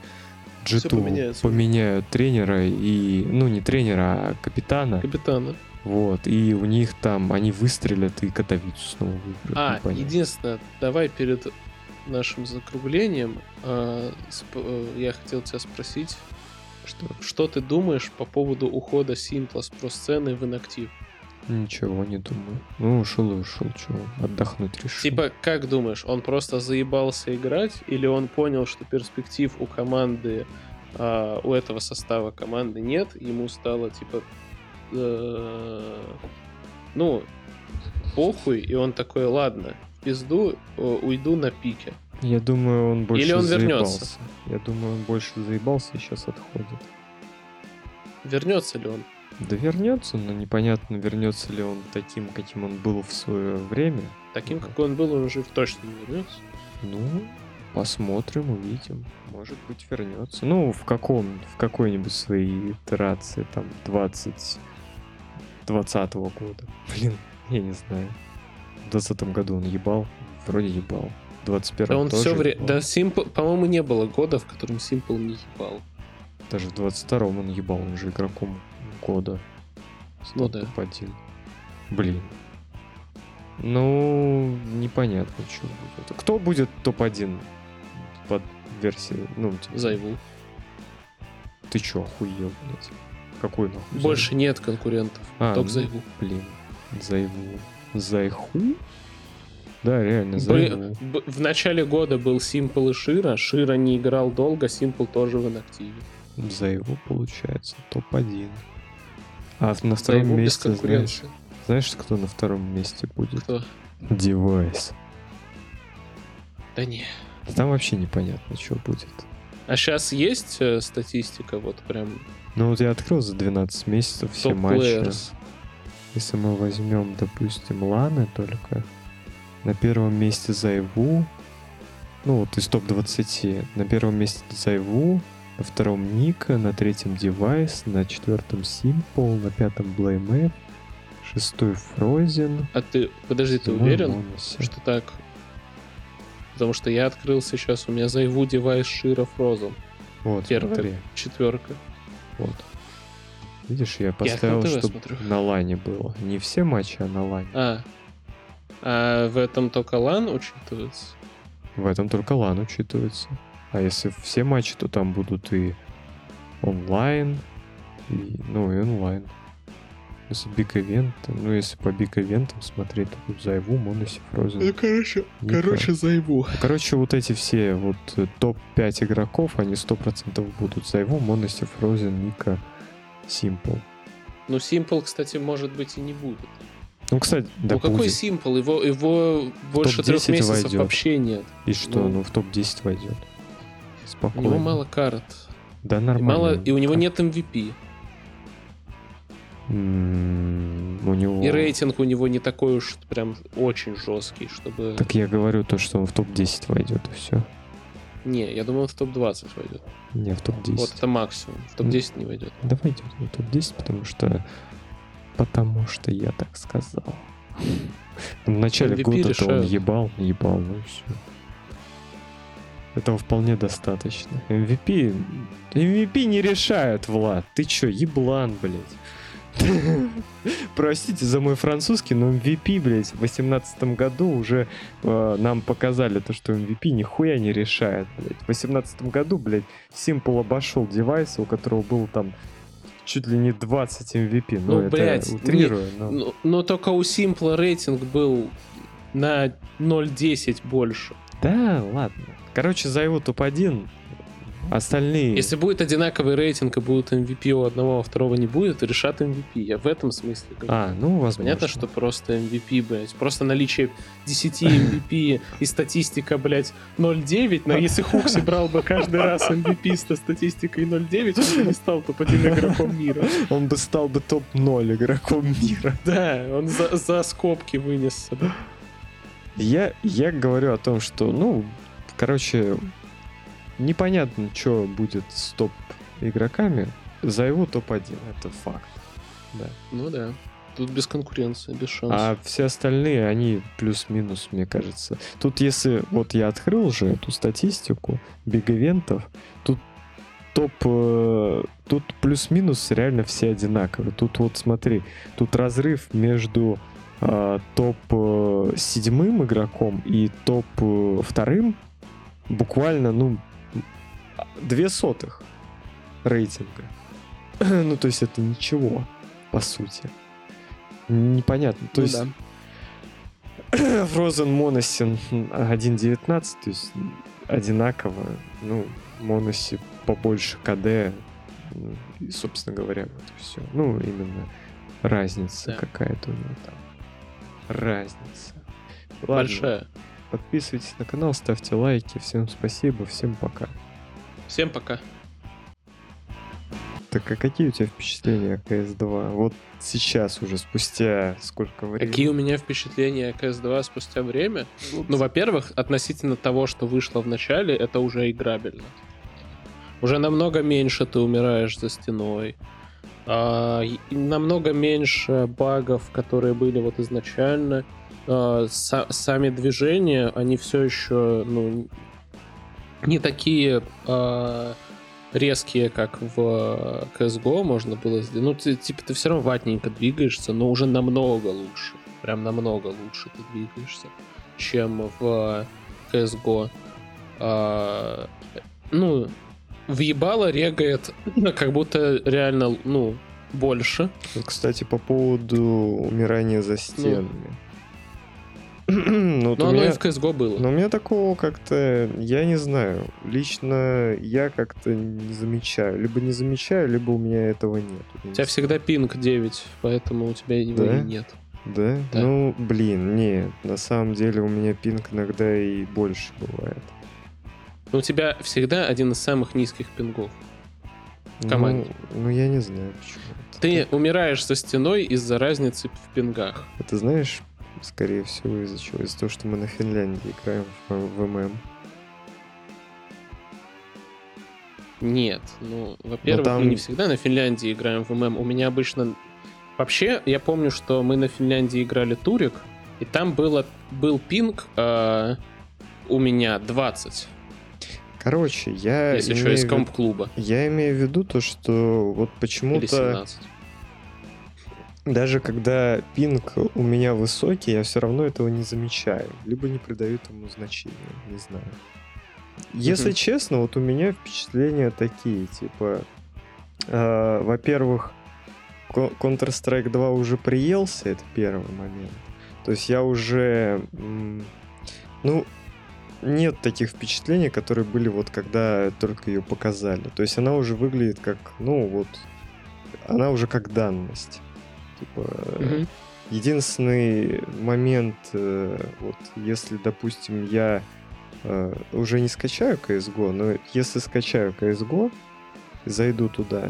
джиту поменяют тренера и, ну не тренера, а капитана. Капитана. Вот, и у них там, они выстрелят и Катовицу снова выиграют. А, единственное, давай перед нашим закруглением сп- э, я хотел тебя спросить, Что? что ты думаешь по поводу ухода Симпла с про-сцены в инактив? Ничего не думаю. Ну, ушел и ушел, чего, отдохнуть решил. Типа, как думаешь, он просто заебался играть, или он понял, что перспектив у команды, а, у этого состава команды нет, ему стало типа, э, ну, похуй, и он такой, ладно, в пизду, э, уйду на пике. Я думаю, он больше Или он заебался. вернется? Я думаю, он больше заебался и сейчас отходит. Вернется ли он? Да вернется, но непонятно, вернется ли он таким, каким он был в свое время. Таким, какой он был, он уже точно не вернется. Ну, посмотрим, увидим. Может быть, вернется. Ну, в каком, в какой-нибудь своей итерации, там, 20... 20 года. Блин, я не знаю. В 20 году он ебал. Вроде ебал. В 21 Да он тоже все время... Да, Симпл, по-моему, не было года, в котором Симпл не ебал. Даже в 22-м он ебал, он же игроком года. Ну да. топ-1. Блин. Ну, непонятно, что будет. Кто будет топ-1 под версией? Ну, типа, Зайву. ты чё, охуел, блядь? Какой нахуй? Больше нет конкурентов. А, только ну, Зайву. Блин, Зайву. Зайху? Да, реально, Зайву. б- в начале года был Симпл и Шира. Шира не играл долго, Симпл тоже в инактиве. ZywOo, получается, топ-1. А на втором без месте, знаешь, знаешь, кто на втором месте будет? Кто? device. Да не. Там вообще непонятно, что будет. А сейчас есть э, статистика, вот прям Ну вот я открыл за 12 месяцев все матчи. Если мы возьмем, допустим, Ланы только, на первом месте ZywOo, ну вот из топ-20, на первом месте ZywOo, на втором NiKo, на третьем device, на четвертом s1mple, на пятом blameF, шестой frozen. А ты, подожди, ты уверен, m0NESY. что так? Потому что я открыл сейчас, у меня ZywOo, device, sh1ro, frozen. Вот, смотри, Четверка. вот. Видишь, я Я поставил, HLTV чтобы на лане было. Не все матчи, а на лане. А. А в этом только лан учитывается? В этом только лан учитывается. А если все матчи, то там будут и онлайн, и, ну и онлайн. Если big event, ну если по big event ам смотреть, то тут ZywOo, m0NESY, frozen. короче, NiKo. ZywOo. Короче, вот эти все вот э, топ-5 игроков, они 100% будут ZywOo, m0NESY, frozen, NiKo, Симпл. Ну, Симпл, кстати, может быть и не будет. Ну, кстати, да ну, какой. Симпл? Его, его больше трех топ-10 месяцев войдет. вообще нет. И что, ну. ну, в топ-10 войдет. У Спокойно. него мало карт. Да, И, нормально. мало, и у него нет MVP. М, У него... И рейтинг у него не такой уж прям очень жесткий, чтобы... Так я говорю то, что он в топ-10 войдет, и все. Не, я думаю, он в топ-20 войдет. Не, в топ-10. Вот это максимум. В топ-10 не войдет. Да войдет в топ-10, потому что... Потому что я так сказал. В начале MVP года-то он решают. ебал, ебал, ну и все. Этого вполне достаточно. MVP... MVP не решает, Влад. Ты чё, еблан, блядь. Простите за мой французский, но MVP, блядь, в 2018 году уже э, нам показали то, что MVP нихуя не решает, блядь. В 2018 году, блядь, Simple обошел девайс, у которого был там чуть ли не 20 MVP. Ну, Ну, это блядь, утрирую, но... Ну, но только у Simple рейтинг был на 0.10 больше. Да, ладно. Короче, зовут топ-1, остальные... Если будет одинаковый рейтинг и будут MVP у одного, а у второго не будет, решат MVP. Я в этом смысле говорю. А, ну, возможно. Понятно, что просто MVP, блядь. Просто наличие 10 MVP и статистика, блядь, 0.9. Но если Хукси брал бы каждый раз MVP с статистикой 0.9, он бы не стал топ-1 игроком мира. Он бы стал бы топ-0 игроком мира. Да, он за, за скобки вынесся. бы. Я, я говорю о том, что, ну, короче, непонятно, что будет с топ-игроками. За его топ-1, это факт. Да. Ну да. Тут без конкуренции, без шансов. А все остальные, они плюс-минус, мне кажется. Тут если, вот я открыл же эту статистику биг-ивентов, тут топ, э, тут плюс-минус реально все одинаковые. Тут вот смотри, тут разрыв между топ э, седьмым игроком и топ э, вторым буквально, ну, две сотых рейтинга. ну, то есть это ничего, по сути. Непонятно. То Ну есть да. Frozen Monosin 1.19, то есть одинаково. Ну, Monosi побольше КД. ну, И, собственно говоря, вот все. Ну, именно разница Да. какая-то у него там. Разница. Ладно, Большая. подписывайтесь на канал, ставьте лайки. Всем спасибо, всем пока. Всем пока. Так а какие у тебя впечатления о CS2? Вот сейчас уже, спустя сколько времени? Какие у меня впечатления о CS2 спустя время? Ну, во-первых, относительно того, что вышло в начале, это уже играбельно. Уже намного меньше ты умираешь за стеной. А, намного меньше багов, которые были вот изначально. А, са- сами движения, они все еще, ну, не такие а, резкие, как в CSGO можно было сделать. Ну, ты, типа, ты все равно ватненько двигаешься, но уже намного лучше. Прям намного лучше ты двигаешься, чем в CSGO. А, ну, въебало регает, как будто реально, ну, больше. Кстати, по поводу умирания за стенами. Ну, вот Но у оно и меня- в CSGO было. Но у меня такого как-то, я не знаю, лично я как-то не замечаю. Либо не замечаю, либо у меня этого нет. У тебя всегда пинг 9, поэтому у тебя его Да? и нет. Да? Да. Ну, блин, нет. На самом деле у меня пинг иногда и больше бывает. Но у тебя всегда один из самых низких пингов. В команде. Ну, ну, я не знаю, почему. Ты так. умираешь со стеной из-за разницы в пингах. Это знаешь, скорее всего, из-за чего? Из-за того, что мы на Финляндии играем в, в ММ. Нет, ну, во-первых, там- мы не всегда на Финляндии играем в ММ. У меня обычно... Вообще, я помню, что мы на Финляндии играли турик, и там было, был пинг э, у меня 20, Короче, я если имею из комп-клуба. Я имею в виду то, что вот почему-то 17. даже когда пинг у меня высокий, я все равно этого не замечаю. Либо не придаю ему значения, не знаю. Если Мгм. честно, вот у меня впечатления такие, типа, э, во-первых, Counter-Strike 2 уже приелся, это первый момент. То есть я уже, ну, нет таких впечатлений, которые были вот когда только ее показали. То есть она уже выглядит как, ну вот, она уже как данность. Типа, Мгм. единственный момент, э, вот если, допустим, я э, уже не скачаю CSGO, но если скачаю CSGO, зайду туда,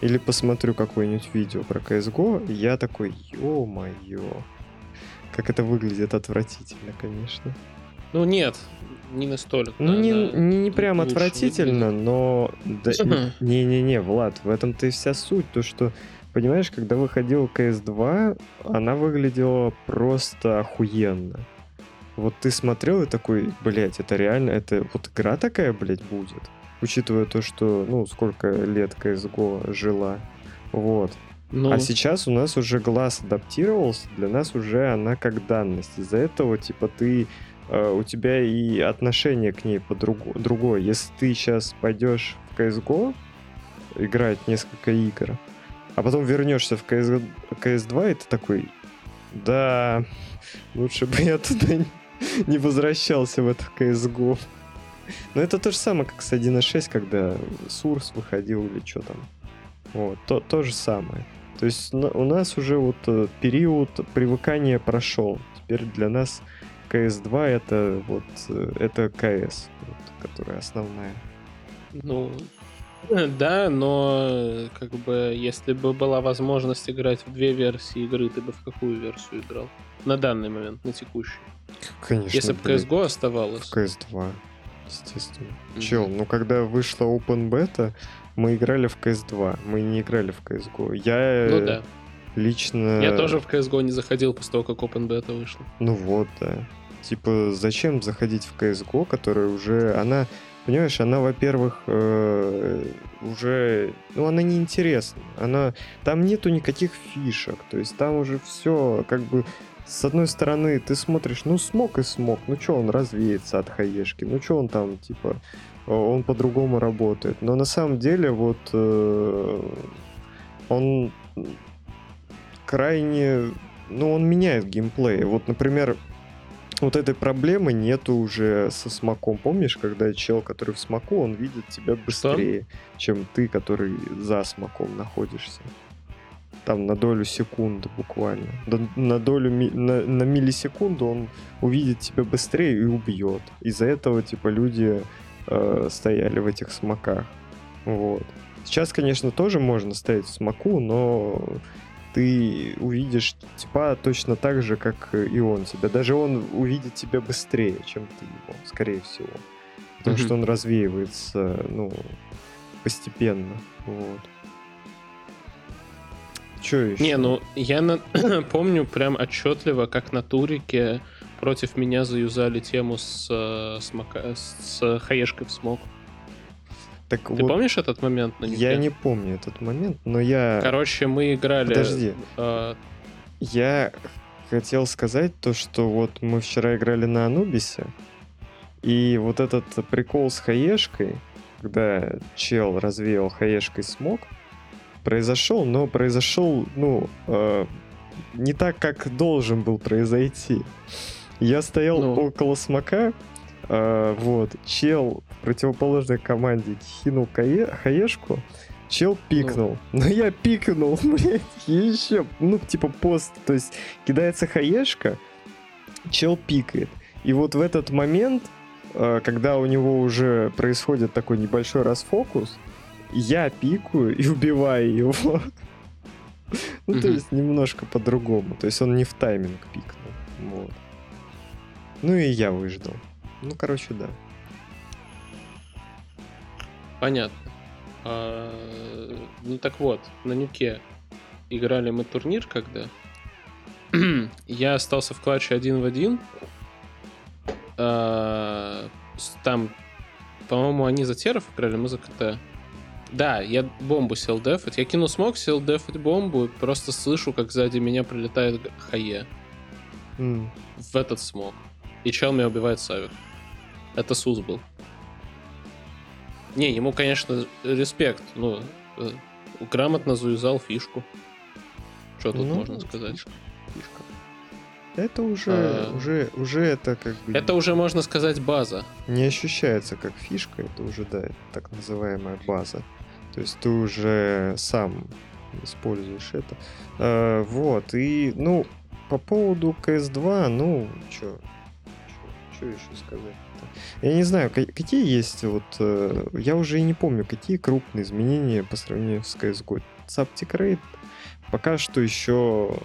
или посмотрю какое-нибудь видео про CSGO, я такой, ё-моё, как это выглядит отвратительно, конечно. Ну нет, не настолько. Ну, не, не, не прям лучше отвратительно, но... да-. Не-не-не, Влад, в этом-то и вся суть, то что, понимаешь, когда выходил CS2, она выглядела просто охуенно. вот ты смотрел и такой, блядь, это реально, это вот игра такая, блядь, будет? Учитывая то, что, ну, сколько лет CSGO жила. Вот. Ну, А сейчас у нас уже глаз адаптировался, для нас уже она как данность. Из-за этого, типа, ты у тебя и отношение к ней по другое. Если ты сейчас пойдешь в CSGO играть несколько игр, а потом вернешься в CS, CS2, и ты такой, да, лучше бы я туда не, возвращался в это CSGO. Но это то же самое, как с 1.6, когда Сурс выходил или что там. Вот, то, то же самое. То есть у нас уже вот э, период привыкания прошел. Теперь для нас CS2 это вот э, это CS, вот, которая основная. Ну, да, но как бы если бы была возможность играть в две версии игры, ты бы в какую версию играл? На данный момент, на текущий. Конечно. Если бы CSGO оставалось. В CS2, естественно. Mm-hmm. Чел, ну когда вышла Open Beta, мы играли в CS2, мы не играли в CSGO. Я ну, да. Лично... Я тоже в CSGO не заходил после того, как Open Beta вышла. Ну вот, да. Типа, зачем заходить в CSGO, которая уже... Она, понимаешь, она, во-первых, э, уже... Ну, она неинтересна. Она... Там нету никаких фишек. То есть там уже все как бы... С одной стороны, ты смотришь, ну, смог и смог. Ну, что он развеется от хаешки? Ну, что он там, типа, он по-другому работает. Но на самом деле вот э, он крайне... Ну, он меняет геймплей. Вот, например, вот этой проблемы нету уже со смоком. Помнишь, когда чел, который в смоку, он видит тебя быстрее, Что? чем ты, который за смоком находишься. Там на долю секунды буквально. На долю на, на миллисекунду он увидит тебя быстрее и убьет. Из-за этого, типа, люди э, стояли в этих смоках. Вот. Сейчас, конечно, тоже можно стоять в смоку, но ты увидишь типа точно так же, как и он тебя. Даже он увидит тебя быстрее, чем ты его, скорее всего. Потому mm-hmm. что он развеивается, ну, постепенно. Вот. Че еще? Не, ну, я на... помню прям отчетливо, как на турике против меня заюзали тему с, э, с, мака... с хаешкой в смог. Так Ты вот, помнишь этот момент на? Я не помню этот момент, но я... Короче, мы играли... Подожди. Э... Я хотел сказать то, что вот мы вчера играли на Анубисе, и вот этот прикол с хаешкой, когда чел развеял хаешкой смог, произошел, но произошел, ну, э, не так, как должен был произойти. Я стоял ну. около смока, э, вот, чел противоположной команде кинул кае, хаешку, чел пикнул. Ну. Но я пикнул, блядь, еще, ну, типа пост, то есть кидается хаешка, чел пикает. И вот в этот момент, э, когда у него уже происходит такой небольшой расфокус, я пикаю и убиваю его. Ну, то есть немножко по-другому. То есть он не в тайминг пикнул. Вот. Ну и я выждал. Ну, короче, да. Понятно. А, ну так вот, на Нюке играли мы турнир когда. я остался в клатче один в один. А, там, по-моему, они за теров играли, мы за КТ. Да, я бомбу сел дефать. Я кину смог, сел дефать бомбу, и просто слышу, как сзади меня прилетает хае. Mm. В этот смог. И чел меня убивает Савик. Это Сус был. Не, ему, конечно, респект. Ну, грамотно завязал фишку. Что тут ну, можно сказать? Фишка. Это уже, а... уже, уже это как бы... Это уже, можно сказать, база. Не ощущается как фишка, это уже, да, так называемая база. То есть ты уже сам используешь это. А, вот, и, ну, по поводу CS2, ну, что еще сказать? Я не знаю, какие есть вот... Э, я уже и не помню, какие крупные изменения по сравнению с CSGO. Saptic Raid пока что еще...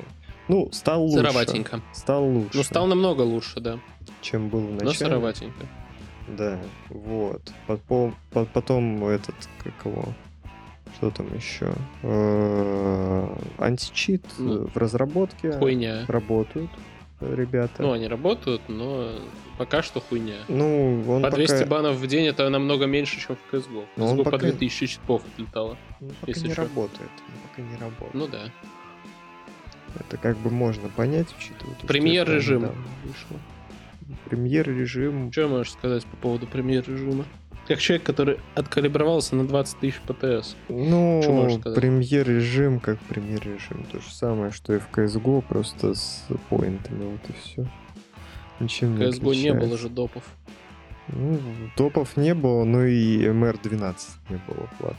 Ну, стал лучше. Сыроватенько. Стал лучше. Ну, стал намного лучше, да. Чем был в начале. Но сыроватенько. Да, вот. Потом, потом этот, как его... Что там еще? Э, античит ну, в разработке хуйня. работают ребята. Ну, они работают, но пока что хуйня. Ну, он По 200 пока, банов в день это намного меньше, чем в CSGO. В Ну, он CSGO по пока- 2000 читов отлетало. ну, пока если не чё. работает. Пока не работает. Ну да. Это как бы можно понять, учитывая... то, что Премьер это режим недавно вышло. Премьер режим... Что можешь сказать по поводу премьер режима? Как человек, который откалибровался на 20 тысяч ПТС. Ну, Чё можешь сказать? премьер режим как премьер режим. То же самое, что и в CSGO, просто с поинтами, вот и все. Ничем не CSGO не было же допов. Ну, топов не было, но и МР-12 не было, Влад.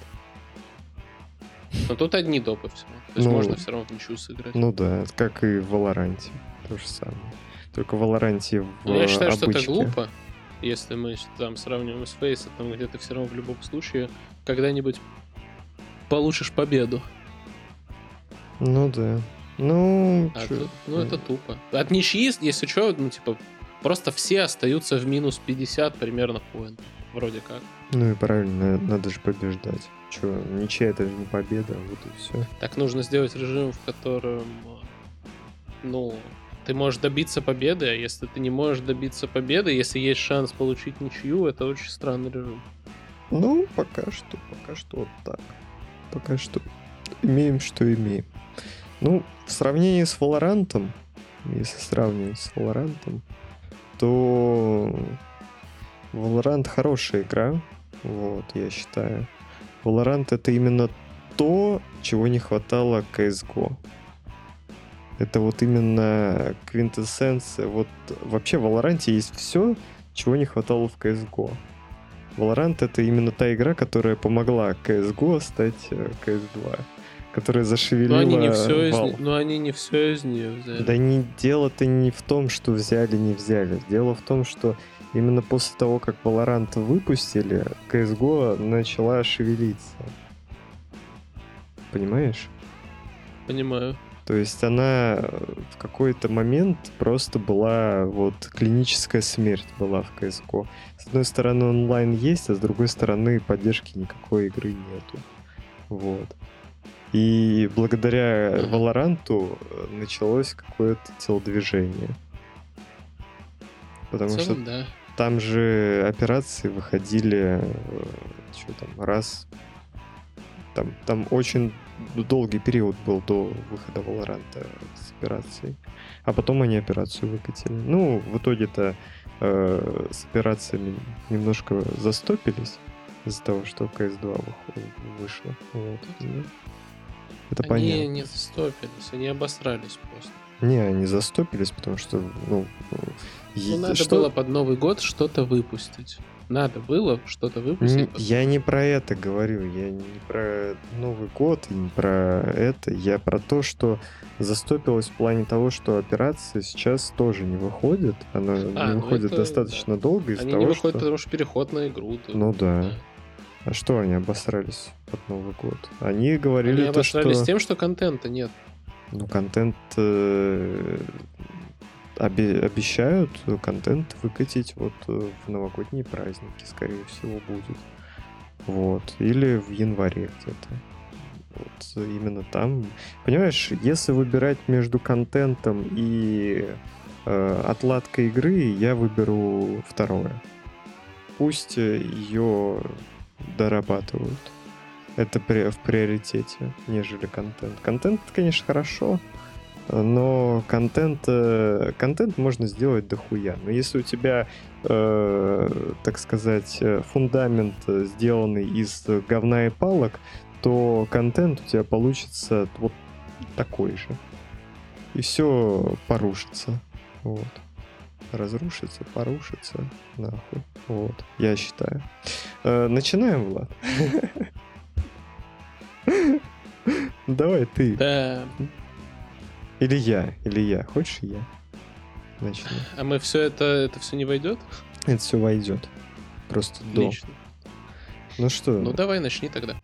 Но тут одни допы все. То есть Ну, можно все равно в ничью сыграть. Ну да, как и в Валоранте. То же самое. Только в Валоранте в Но Ну, я считаю, что это обычке. глупо, если мы там сравниваем с Фейсом, там где ты все равно в любом случае когда-нибудь получишь победу. Ну да. Ну, А чё, тут- ну это тупо. От ничьи, если что, ну типа просто все остаются в минус 50 примерно поинтов. Вроде как. Ну и правильно, надо же побеждать. Че, ничья это же не победа, вот и все. Так нужно сделать режим, в котором, ну, ты можешь добиться победы, а если ты не можешь добиться победы, если есть шанс получить ничью, это очень странный режим. Ну, пока что, пока что вот так. Пока что имеем, что имеем. Ну, в сравнении с Валорантом, если сравнивать с Валорантом, то Valorant хорошая игра, вот, я считаю. Valorant это именно то, чего не хватало CSGO. Это вот именно квинтэссенция. Вот вообще в Valorant есть все, чего не хватало в CSGO. Valorant это именно та игра, которая помогла CSGO стать э, CS2. Которая зашевелила Но они не все из, Valve. не- но они не все из нее взяли. Да не дело-то не в том, что взяли, не взяли. Дело в том, что именно после того, как Valorant выпустили, CSGO начала шевелиться. Понимаешь? Понимаю. То есть она э, в какой-то момент просто была вот клиническая смерть была в CSGO. С одной стороны онлайн есть, а с другой стороны поддержки никакой игры нету. Вот. И благодаря. Валоранту началось какое-то телодвижение. Потому что целом, да. там же операции выходили что там, раз. Там, там очень долгий период был до выхода Валоранта с операцией. А потом они операцию выкатили. Ну, в итоге-то э, с операциями немножко застопились из-за того, что CS2 выход- вышло. Вот. Это они понятно. не застопились, они обосрались просто. Не, они застопились, потому что, ну, Ну, надо что- было под Новый год что-то выпустить. Надо было что-то выпустить. Я не про это говорю, я не про Новый год, не про это, я про то, что застопилось в плане того, что операция сейчас тоже не выходит, она А, не ну выходит это достаточно долго из-за Они того, не выходят, что... потому что переход на игру. тут. Ну да. А что они обосрались под Новый год? Они говорили Они то, что... обосрались тем, что контента нет. Ну, контент... э, обе- обещают контент выкатить вот э, в новогодние праздники, скорее всего, будет. Вот. Или в январе где-то. Вот именно там. Понимаешь, если выбирать между контентом и э, отладкой игры, я выберу второе. Пусть ее дорабатывают. Это при- в приоритете, нежели контент. Контент, конечно, хорошо, но контент, э, контент можно сделать дохуя. Но если у тебя, э, так сказать, э, фундамент э, сделанный из говна и палок, то контент у тебя получится вот такой же. И все порушится. Вот. Разрушится, порушится. Нахуй. Вот. Я считаю. Э, начинаем, Влад. Давай ты. Да. Или я, или я. Хочешь я? Начну. А мы все это, это все не войдет? Это все войдет. Просто до. Отлично. Ну что, Ну давай начни тогда.